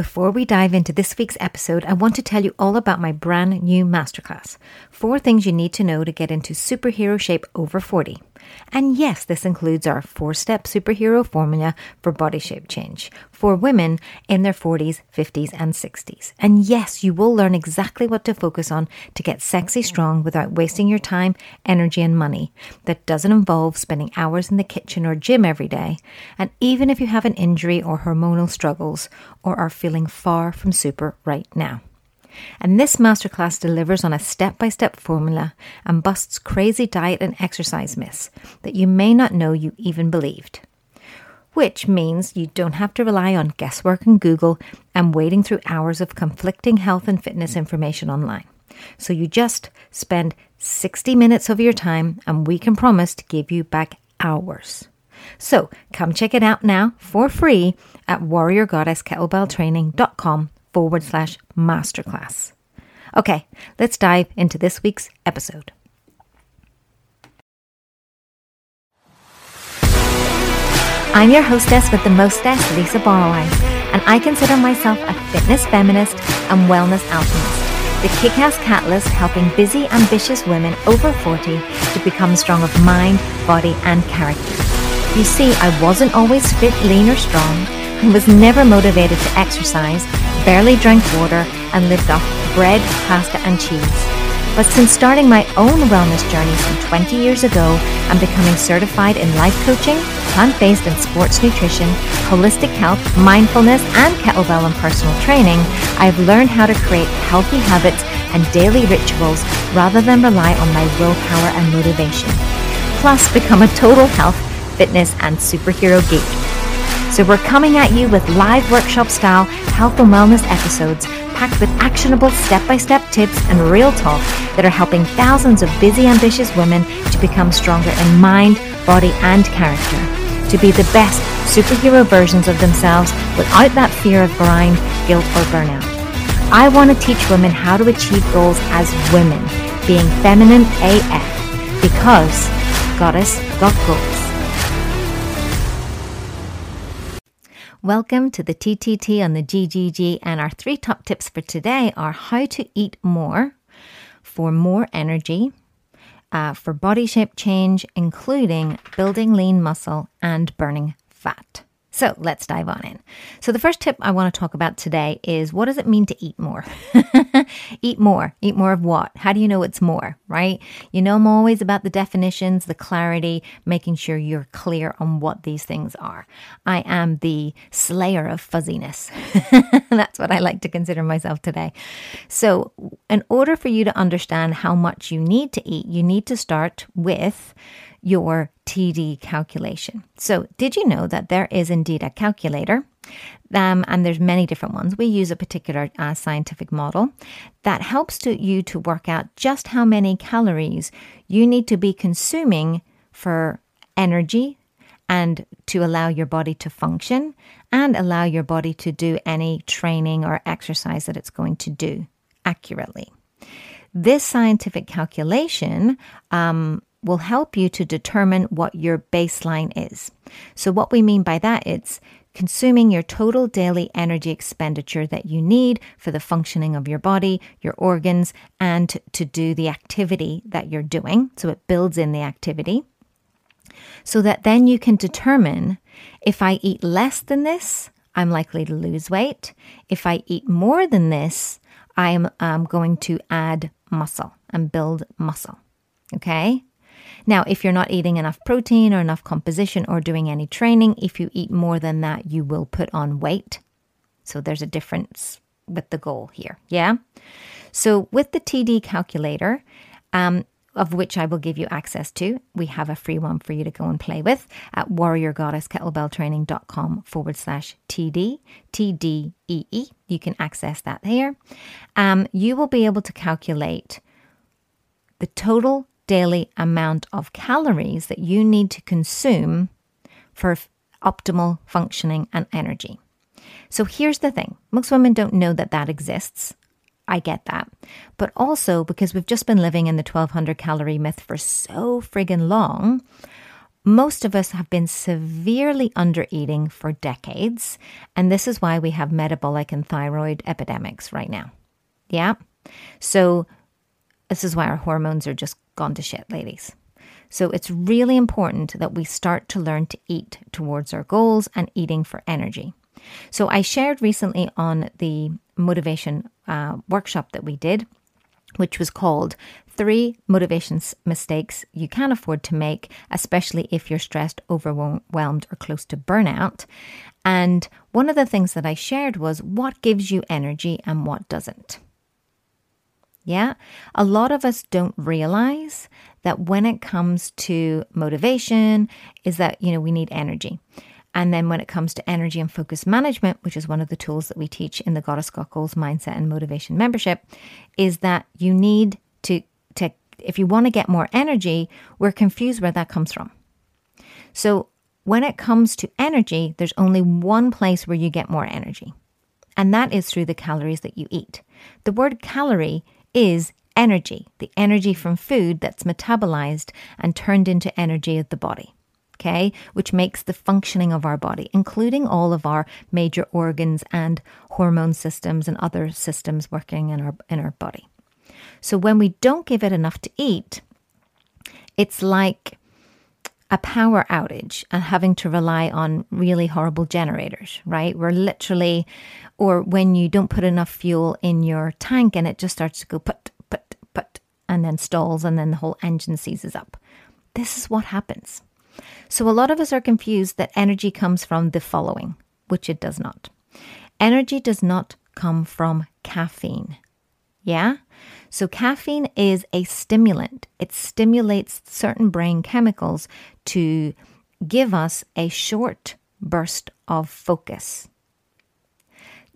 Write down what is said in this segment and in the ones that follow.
Before we dive into this week's episode, I want to tell you all about my brand new masterclass Four Things You Need to Know to Get into Superhero Shape Over 40. And yes, this includes our four step superhero formula for body shape change for women in their 40s, 50s, and 60s. And yes, you will learn exactly what to focus on to get sexy strong without wasting your time, energy, and money. That doesn't involve spending hours in the kitchen or gym every day. And even if you have an injury or hormonal struggles or are feeling far from super right now. And this masterclass delivers on a step by step formula and busts crazy diet and exercise myths that you may not know you even believed. Which means you don't have to rely on guesswork and Google and wading through hours of conflicting health and fitness information online. So you just spend 60 minutes of your time and we can promise to give you back hours. So come check it out now for free at warriorgoddesskettlebelltraining.com forward slash masterclass. Okay, let's dive into this week's episode. I'm your hostess with the mostess, Lisa Barwise, and I consider myself a fitness feminist and wellness alchemist. The kick-ass catalyst helping busy, ambitious women over 40 to become strong of mind, body, and character. You see, I wasn't always fit, lean, or strong, was never motivated to exercise, barely drank water, and lived off bread, pasta, and cheese. But since starting my own wellness journey some 20 years ago and becoming certified in life coaching, plant based and sports nutrition, holistic health, mindfulness, and kettlebell and personal training, I've learned how to create healthy habits and daily rituals rather than rely on my willpower and motivation. Plus, become a total health, fitness, and superhero geek. So, we're coming at you with live workshop style health and wellness episodes packed with actionable step by step tips and real talk that are helping thousands of busy, ambitious women to become stronger in mind, body, and character. To be the best superhero versions of themselves without that fear of grind, guilt, or burnout. I want to teach women how to achieve goals as women, being feminine AF, because Goddess got goals. Welcome to the TTT on the GGG, and our three top tips for today are how to eat more for more energy, uh, for body shape change, including building lean muscle and burning fat. So let's dive on in. So, the first tip I want to talk about today is what does it mean to eat more? eat more. Eat more of what? How do you know it's more, right? You know, I'm always about the definitions, the clarity, making sure you're clear on what these things are. I am the slayer of fuzziness. That's what I like to consider myself today. So, in order for you to understand how much you need to eat, you need to start with your TD calculation. So, did you know that there is indeed a calculator? Um, and there's many different ones. We use a particular uh, scientific model that helps to you to work out just how many calories you need to be consuming for energy and to allow your body to function and allow your body to do any training or exercise that it's going to do accurately. This scientific calculation um, will help you to determine what your baseline is. So, what we mean by that, it's consuming your total daily energy expenditure that you need for the functioning of your body, your organs, and to do the activity that you're doing. So, it builds in the activity. So that then you can determine if I eat less than this, I'm likely to lose weight. If I eat more than this, I am um, going to add muscle and build muscle. Okay? Now, if you're not eating enough protein or enough composition or doing any training, if you eat more than that, you will put on weight. So there's a difference with the goal here. Yeah. So with the TD calculator, um, of which I will give you access to. We have a free one for you to go and play with at warriorgoddesskettlebelltraining.com forward slash TD, TDEE. You can access that here. Um, you will be able to calculate the total daily amount of calories that you need to consume for optimal functioning and energy. So here's the thing most women don't know that that exists. I get that. But also because we've just been living in the 1200 calorie myth for so friggin' long, most of us have been severely under eating for decades, and this is why we have metabolic and thyroid epidemics right now. Yeah. So, this is why our hormones are just gone to shit, ladies. So, it's really important that we start to learn to eat towards our goals and eating for energy. So, I shared recently on the motivation uh, workshop that we did which was called Three Motivation Mistakes You Can Afford to Make, especially if you're stressed, overwhelmed, or close to burnout. And one of the things that I shared was what gives you energy and what doesn't. Yeah, a lot of us don't realize that when it comes to motivation, is that, you know, we need energy. And then when it comes to energy and focus management, which is one of the tools that we teach in the Goddess Got Mindset and Motivation membership, is that you need to, to if you want to get more energy, we're confused where that comes from. So when it comes to energy, there's only one place where you get more energy, and that is through the calories that you eat. The word calorie is energy, the energy from food that's metabolized and turned into energy of the body okay, which makes the functioning of our body, including all of our major organs and hormone systems and other systems working in our in our body. So when we don't give it enough to eat, it's like a power outage and having to rely on really horrible generators, right? We're literally, or when you don't put enough fuel in your tank and it just starts to go put, put, put, and then stalls and then the whole engine seizes up. This is what happens. So a lot of us are confused that energy comes from the following, which it does not. Energy does not come from caffeine. Yeah? So caffeine is a stimulant. It stimulates certain brain chemicals to give us a short burst of focus.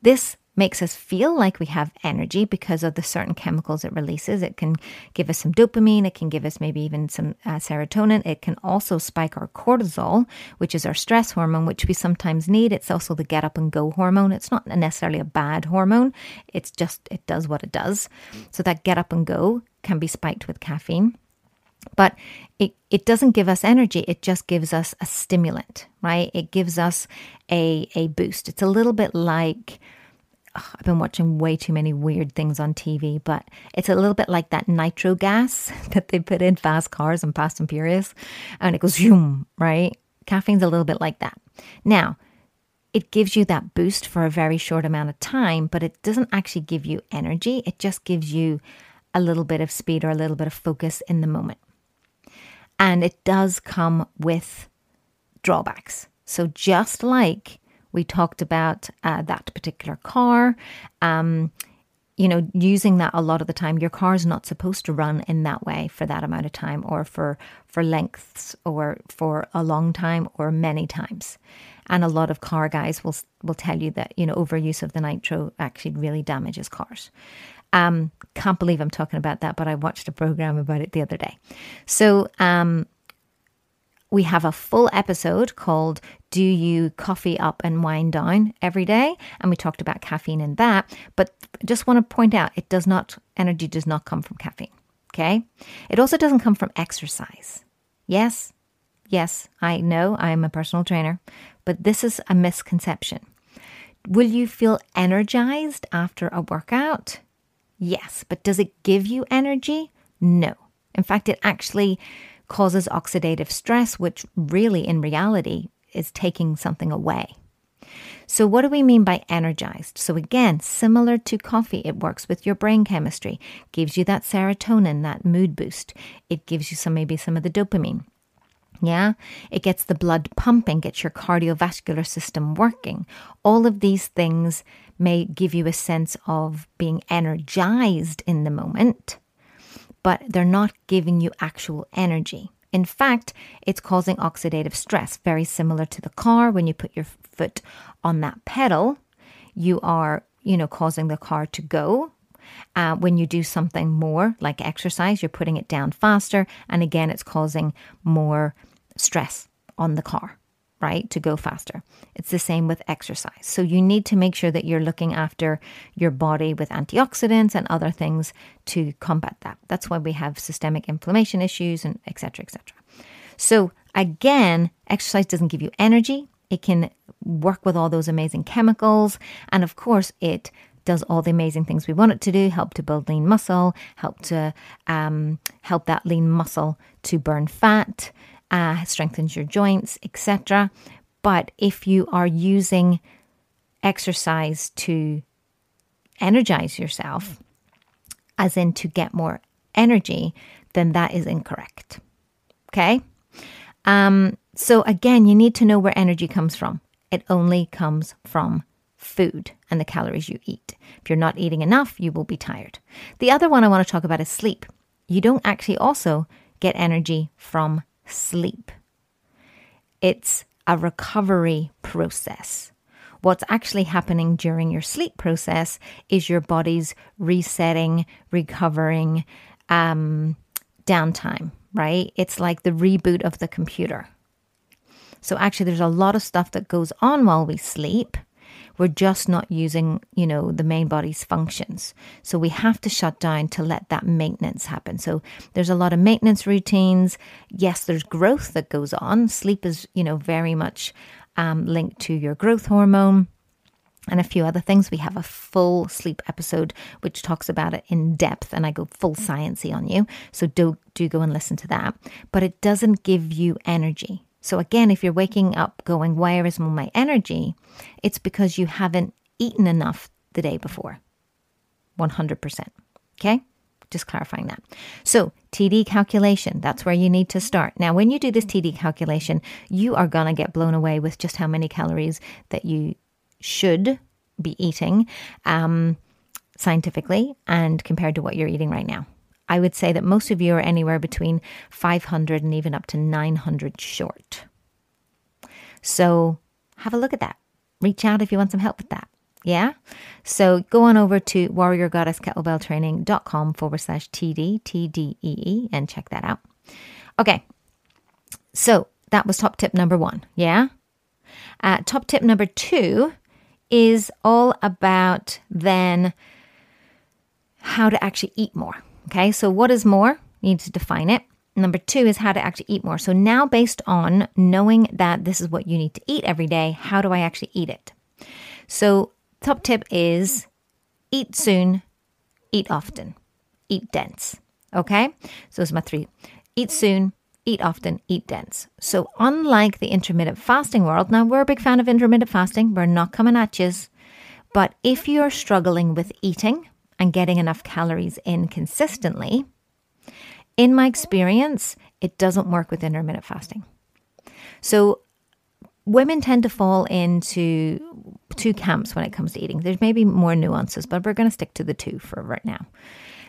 This makes us feel like we have energy because of the certain chemicals it releases. It can give us some dopamine, it can give us maybe even some uh, serotonin. It can also spike our cortisol, which is our stress hormone, which we sometimes need. It's also the get up and go hormone. It's not necessarily a bad hormone, it's just, it does what it does. So that get up and go can be spiked with caffeine. But it, it doesn't give us energy, it just gives us a stimulant, right? It gives us a, a boost. It's a little bit like I've been watching way too many weird things on TV, but it's a little bit like that nitro gas that they put in fast cars and Fast and Furious, and it goes zoom, right? Caffeine's a little bit like that. Now, it gives you that boost for a very short amount of time, but it doesn't actually give you energy. It just gives you a little bit of speed or a little bit of focus in the moment. And it does come with drawbacks. So, just like we talked about uh, that particular car. Um, you know, using that a lot of the time. Your car is not supposed to run in that way for that amount of time, or for for lengths, or for a long time, or many times. And a lot of car guys will will tell you that you know overuse of the nitro actually really damages cars. Um, can't believe I'm talking about that, but I watched a program about it the other day. So um, we have a full episode called Do You Coffee Up and Wind Down Every Day? And we talked about caffeine in that. But just want to point out it does not, energy does not come from caffeine. Okay. It also doesn't come from exercise. Yes, yes, I know I'm a personal trainer, but this is a misconception. Will you feel energized after a workout? Yes, but does it give you energy? No. In fact, it actually causes oxidative stress, which really, in reality, is taking something away. So, what do we mean by energized? So, again, similar to coffee, it works with your brain chemistry, gives you that serotonin, that mood boost. It gives you some, maybe some of the dopamine. Yeah, it gets the blood pumping, gets your cardiovascular system working. All of these things may give you a sense of being energized in the moment but they're not giving you actual energy. In fact, it's causing oxidative stress, very similar to the car. When you put your foot on that pedal, you are, you know, causing the car to go. Uh, when you do something more like exercise, you're putting it down faster. And again, it's causing more stress on the car right, to go faster. It's the same with exercise. So you need to make sure that you're looking after your body with antioxidants and other things to combat that. That's why we have systemic inflammation issues and etc. etc. So, again, exercise doesn't give you energy. It can work with all those amazing chemicals. And of course, it does all the amazing things we want it to do help to build lean muscle, help to um, help that lean muscle to burn fat, uh, strengthens your joints, etc. But if you are using exercise to energize yourself, as in to get more energy, then that is incorrect. Okay? Um, so again, you need to know where energy comes from. It only comes from food and the calories you eat. If you're not eating enough, you will be tired. The other one I want to talk about is sleep. You don't actually also get energy from sleep. It's a recovery process. What's actually happening during your sleep process is your body's resetting, recovering, um, downtime, right? It's like the reboot of the computer. So actually, there's a lot of stuff that goes on while we sleep. We're just not using, you know, the main body's functions. So we have to shut down to let that maintenance happen. So there's a lot of maintenance routines. Yes, there's growth that goes on. Sleep is, you know, very much um, linked to your growth hormone and a few other things. We have a full sleep episode which talks about it in depth, and I go full sciency on you. So do do go and listen to that. But it doesn't give you energy. So again, if you're waking up going, where is my energy? It's because you haven't eaten enough the day before. 100%. Okay? Just clarifying that. So, TD calculation, that's where you need to start. Now, when you do this TD calculation, you are going to get blown away with just how many calories that you should be eating um, scientifically and compared to what you're eating right now. I would say that most of you are anywhere between 500 and even up to 900 short. So have a look at that. Reach out if you want some help with that. Yeah. So go on over to warriorgoddesskettlebelltraining.com forward slash TD, TDEE, and check that out. Okay. So that was top tip number one. Yeah. Uh, top tip number two is all about then how to actually eat more. Okay, so what is more? You need to define it. Number two is how to actually eat more. So now, based on knowing that this is what you need to eat every day, how do I actually eat it? So, top tip is eat soon, eat often, eat dense. Okay, so those are my three eat soon, eat often, eat dense. So, unlike the intermittent fasting world, now we're a big fan of intermittent fasting, we're not coming at you. But if you're struggling with eating, and getting enough calories in consistently, in my experience, it doesn't work with intermittent fasting. So, women tend to fall into two camps when it comes to eating. There's maybe more nuances, but we're going to stick to the two for right now.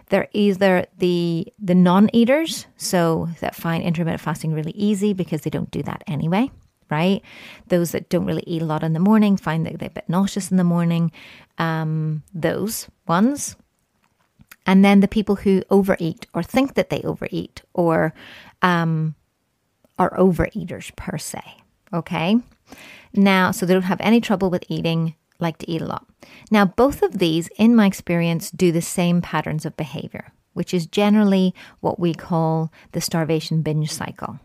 They're either the the non-eaters, so that find intermittent fasting really easy because they don't do that anyway, right? Those that don't really eat a lot in the morning find that they're a bit nauseous in the morning. Um, those ones. And then the people who overeat or think that they overeat or um, are overeaters per se. Okay. Now, so they don't have any trouble with eating, like to eat a lot. Now, both of these, in my experience, do the same patterns of behavior, which is generally what we call the starvation binge cycle.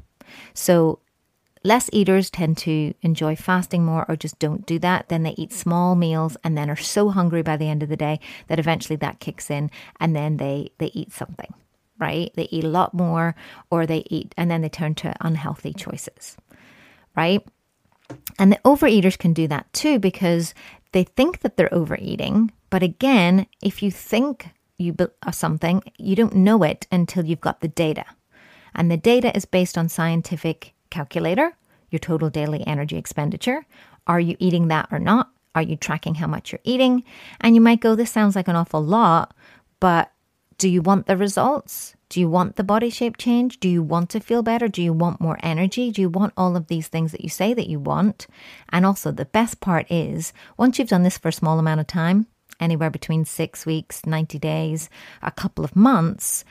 So Less eaters tend to enjoy fasting more or just don't do that. Then they eat small meals and then are so hungry by the end of the day that eventually that kicks in and then they, they eat something, right? They eat a lot more or they eat and then they turn to unhealthy choices, right? And the overeaters can do that too because they think that they're overeating. But again, if you think you of uh, something, you don't know it until you've got the data. And the data is based on scientific calculator, your total daily energy expenditure. Are you eating that or not? Are you tracking how much you're eating? And you might go, this sounds like an awful lot, but do you want the results? Do you want the body shape change? Do you want to feel better? Do you want more energy? Do you want all of these things that you say that you want? And also, the best part is once you've done this for a small amount of time, anywhere between six weeks, 90 days, a couple of months,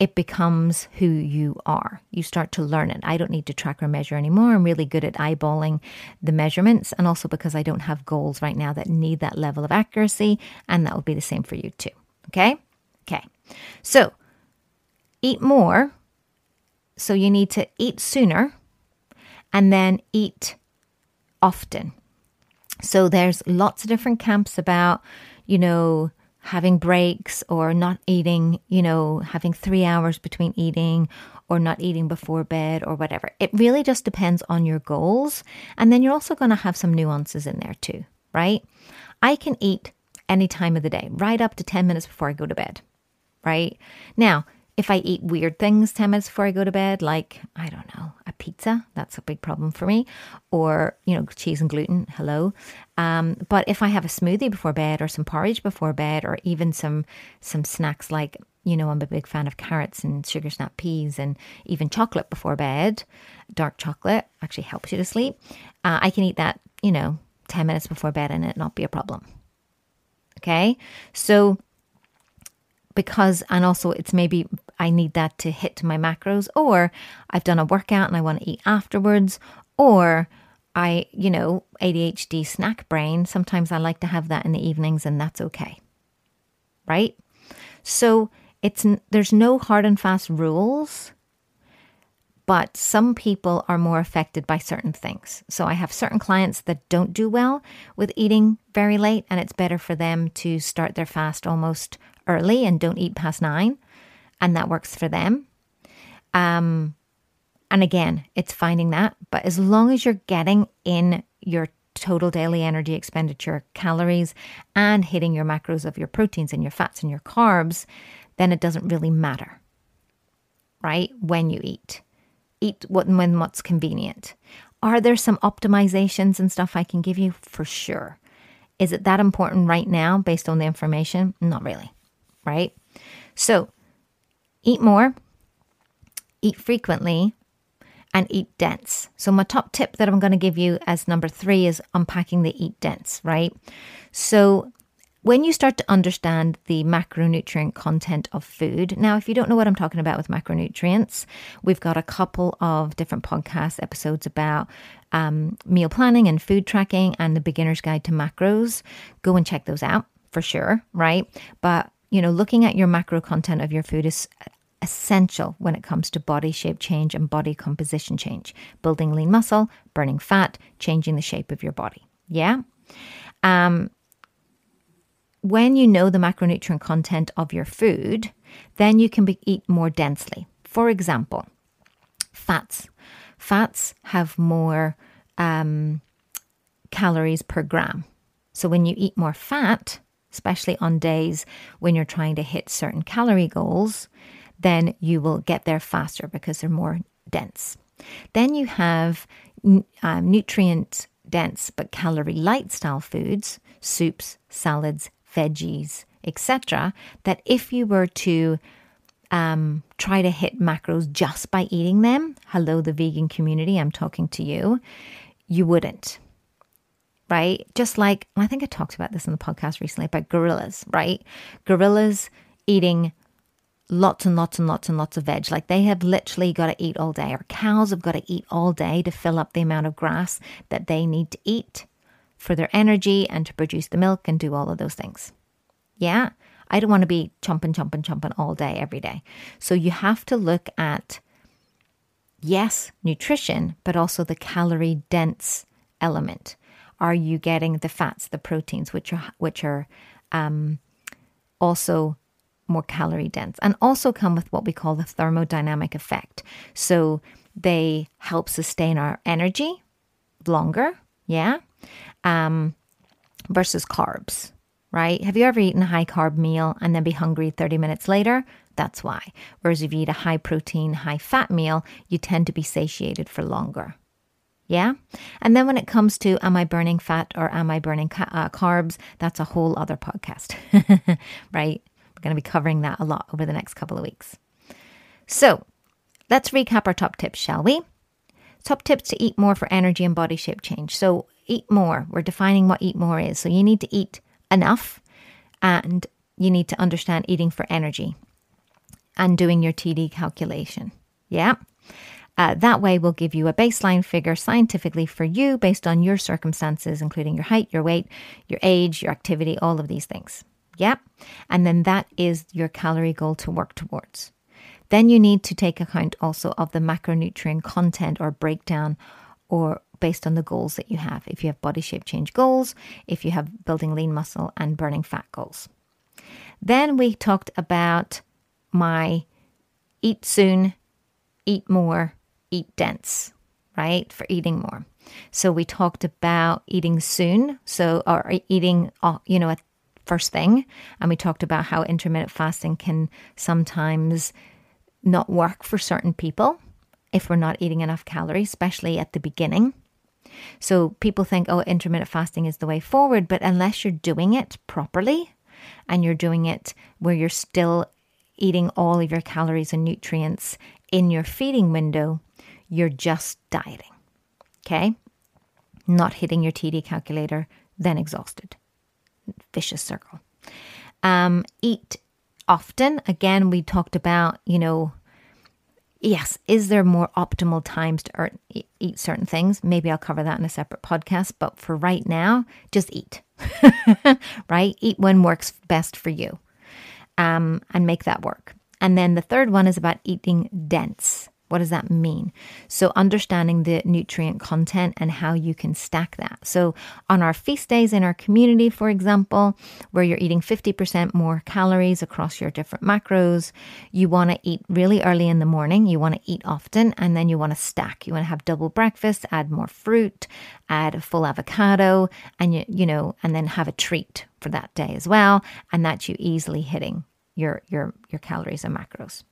it becomes who you are. You start to learn it. I don't need to track or measure anymore. I'm really good at eyeballing the measurements, and also because I don't have goals right now that need that level of accuracy, and that will be the same for you too. Okay? Okay. So, eat more So you need to eat sooner and then eat often. So there's lots of different camps about, you know, having breaks or not eating, you know, having three hours between eating or not eating before bed or whatever. It really just depends on your goals. And then you're also going to have some nuances in there too, right? I can eat any time of the day, right up to 10 minutes before I go to bed, right? Now, if I eat weird things 10 minutes before I go to bed, like, I don't know, a pizza, that's a big problem for me, or, you know, cheese and gluten, hello. Um, but if I have a smoothie before bed or some porridge before bed or even some, some snacks like, you know, I'm a big fan of carrots and sugar snap peas and even chocolate before bed, dark chocolate actually helps you to sleep. Uh, I can eat that, you know, 10 minutes before bed and it not be a problem. Okay. So, because, and also it's maybe I need that to hit my macros, or I've done a workout and I want to eat afterwards, or I, you know, ADHD snack brain. Sometimes I like to have that in the evenings and that's okay. Right? So it's, there's no hard and fast rules but some people are more affected by certain things. So I have certain clients that don't do well with eating very late, and it's better for them to start their fast almost early and don't eat past nine, and that works for them. Um, and again, it's finding that, but as long as you're getting in your total daily energy expenditure calories and hitting your macros of your proteins and your fats and your carbs, then it doesn't really matter, right? When you eat eat what when what's convenient. Are there some optimizations and stuff I can give you? For sure. Is it that important right now based on the information? Not really, right? So eat more, eat frequently, and eat dense. So, my top tip that I'm going to give you as number three is unpacking the eat dense, right? So, when you start to understand the macronutrient content of food, now, if you don't know what I'm talking about with macronutrients, we've got a couple of different podcast episodes about um, meal planning and food tracking and the beginner's guide to macros. Go and check those out for sure, right? But, you know, looking at your macro content of your food is essential when it comes to body shape change and body composition change, building lean muscle, burning fat, changing the shape of your body. Yeah. Um, when you know the macronutrient content of your food, then you can be, eat more densely. For example, fats. Fats have more um, calories per gram. So when you eat more fat, especially on days when you're trying to hit certain calorie goals, then you will get there faster because they're more dense. Then you have um, nutrient dense but calorie light style foods, soups, salads, veggies, etc., that if you were to um, try to hit macros just by eating them, hello, the vegan community, I'm talking to you, you wouldn't. Right? Just like, I think I talked about this in the podcast recently about gorillas, right? Gorillas eating lots and lots and lots and lots of veg. Like they have literally got to eat all day, or cows have got to eat all day to fill up the amount of grass that they need to eat for their energy and to produce the milk and do all of those things. Yeah, I don't want to be chomping, chomping, chomping all day, every day. So you have to look at, yes, nutrition, but also the calorie dense element. Are you getting the fats, the proteins, which are which are um, also more calorie dense, and also come with what we call the thermodynamic effect. So they help sustain our energy longer. Yeah, um, versus carbs, right? Have you ever eaten a high carb meal and then be hungry 30 minutes later? That's why. Whereas if you eat a high protein, high fat meal, you tend to be satiated for longer. Yeah. And then when it comes to am I burning fat or am I burning ca- uh, carbs, that's a whole other podcast, right? We're going to be covering that a lot over the next couple of weeks. So let's recap our top tips, shall we? Top tips to eat more for energy and body shape change. So, eat more. We're defining what eat more is. So, you need to eat enough and you need to understand eating for energy and doing your TD calculation. Yeah. Uh, that way, we'll give you a baseline figure scientifically for you based on your circumstances, including your height, your weight, your age, your activity, all of these things. Yeah. And then that is your calorie goal to work towards. Then you need to take account also of the macronutrient content or breakdown or based on the goals that you have. If you have body shape change goals, if you have building lean muscle and burning fat goals. Then we talked about my eat soon, eat more, eat dense, right? For eating more. So we talked about eating soon, so or eating, uh, you know, at first thing, and we talked about how intermittent fasting can sometimes not work for certain people if we're not eating enough calories, especially at the beginning. So people think, oh, intermittent fasting is the way forward, but unless you're doing it properly and you're doing it where you're still eating all of your calories and nutrients in your feeding window, you're just dieting. Okay? Not hitting your TD calculator, then exhausted. Vicious circle. Um, eat often. Again, we talked about, you know, yes, is there more optimal times to eat certain things? Maybe I'll cover that in a separate podcast. But for right now, just eat, right? Eat when works best for you um, and make that work. And then the third one is about eating dense. What does that mean? So, understanding the nutrient content and how you can stack that. So, on our feast days in our community, for example, where you're eating 50% more calories across your different macros, you want to eat really early in the morning. You want to eat often, and then you want to stack. You want to have double breakfast, add more fruit, add a full avocado, and you, you know, and then have a treat for that day as well. And that's you easily hitting your your your calories and macros.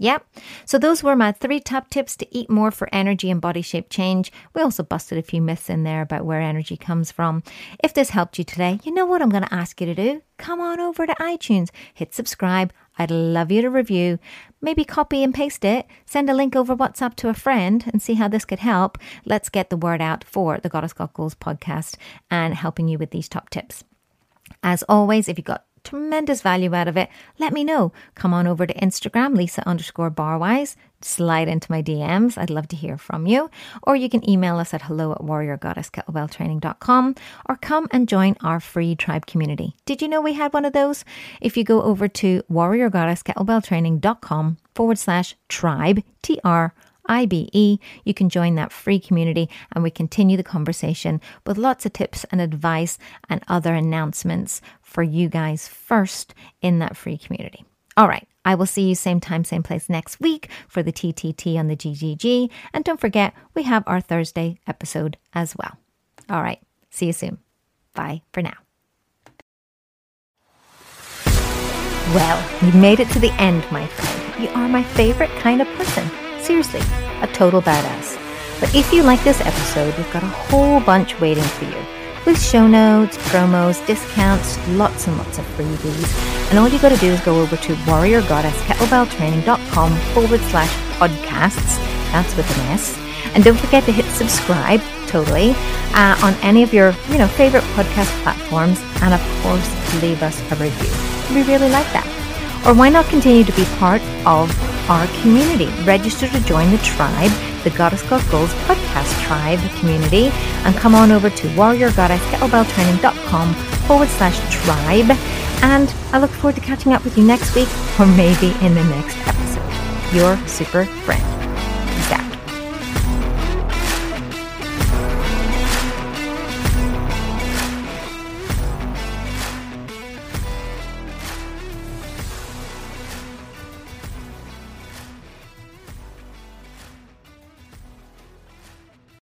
Yep. So those were my three top tips to eat more for energy and body shape change. We also busted a few myths in there about where energy comes from. If this helped you today, you know what I'm going to ask you to do? Come on over to iTunes, hit subscribe. I'd love you to review. Maybe copy and paste it, send a link over WhatsApp to a friend and see how this could help. Let's get the word out for the Goddess Got Goals podcast and helping you with these top tips. As always, if you've got tremendous value out of it, let me know. Come on over to Instagram, Lisa underscore barwise. Slide into my DMs. I'd love to hear from you. Or you can email us at hello at warriorgoddesskettlebelltraining.com or come and join our free tribe community. Did you know we had one of those? If you go over to warriorgoddesskettlebelltraining.com forward slash tribe, T R IBE, you can join that free community and we continue the conversation with lots of tips and advice and other announcements for you guys first in that free community. All right. I will see you same time, same place next week for the TTT on the GGG. And don't forget, we have our Thursday episode as well. All right. See you soon. Bye for now. Well, you made it to the end, my friend. You are my favorite kind of person. Seriously, a total badass. But if you like this episode, we've got a whole bunch waiting for you. With show notes, promos, discounts, lots and lots of freebies. And all you got to do is go over to warriorgoddesskettlebelltraining.com forward slash podcasts. That's with an S. And don't forget to hit subscribe, totally, uh, on any of your, you know, favorite podcast platforms. And of course, leave us a review. We really like that. Or why not continue to be part of our community. Register to join the tribe, the Goddess Got Goals podcast tribe community, and come on over to warriorgoddesskettlebelltraining.com forward slash tribe. And I look forward to catching up with you next week or maybe in the next episode. Your super friend.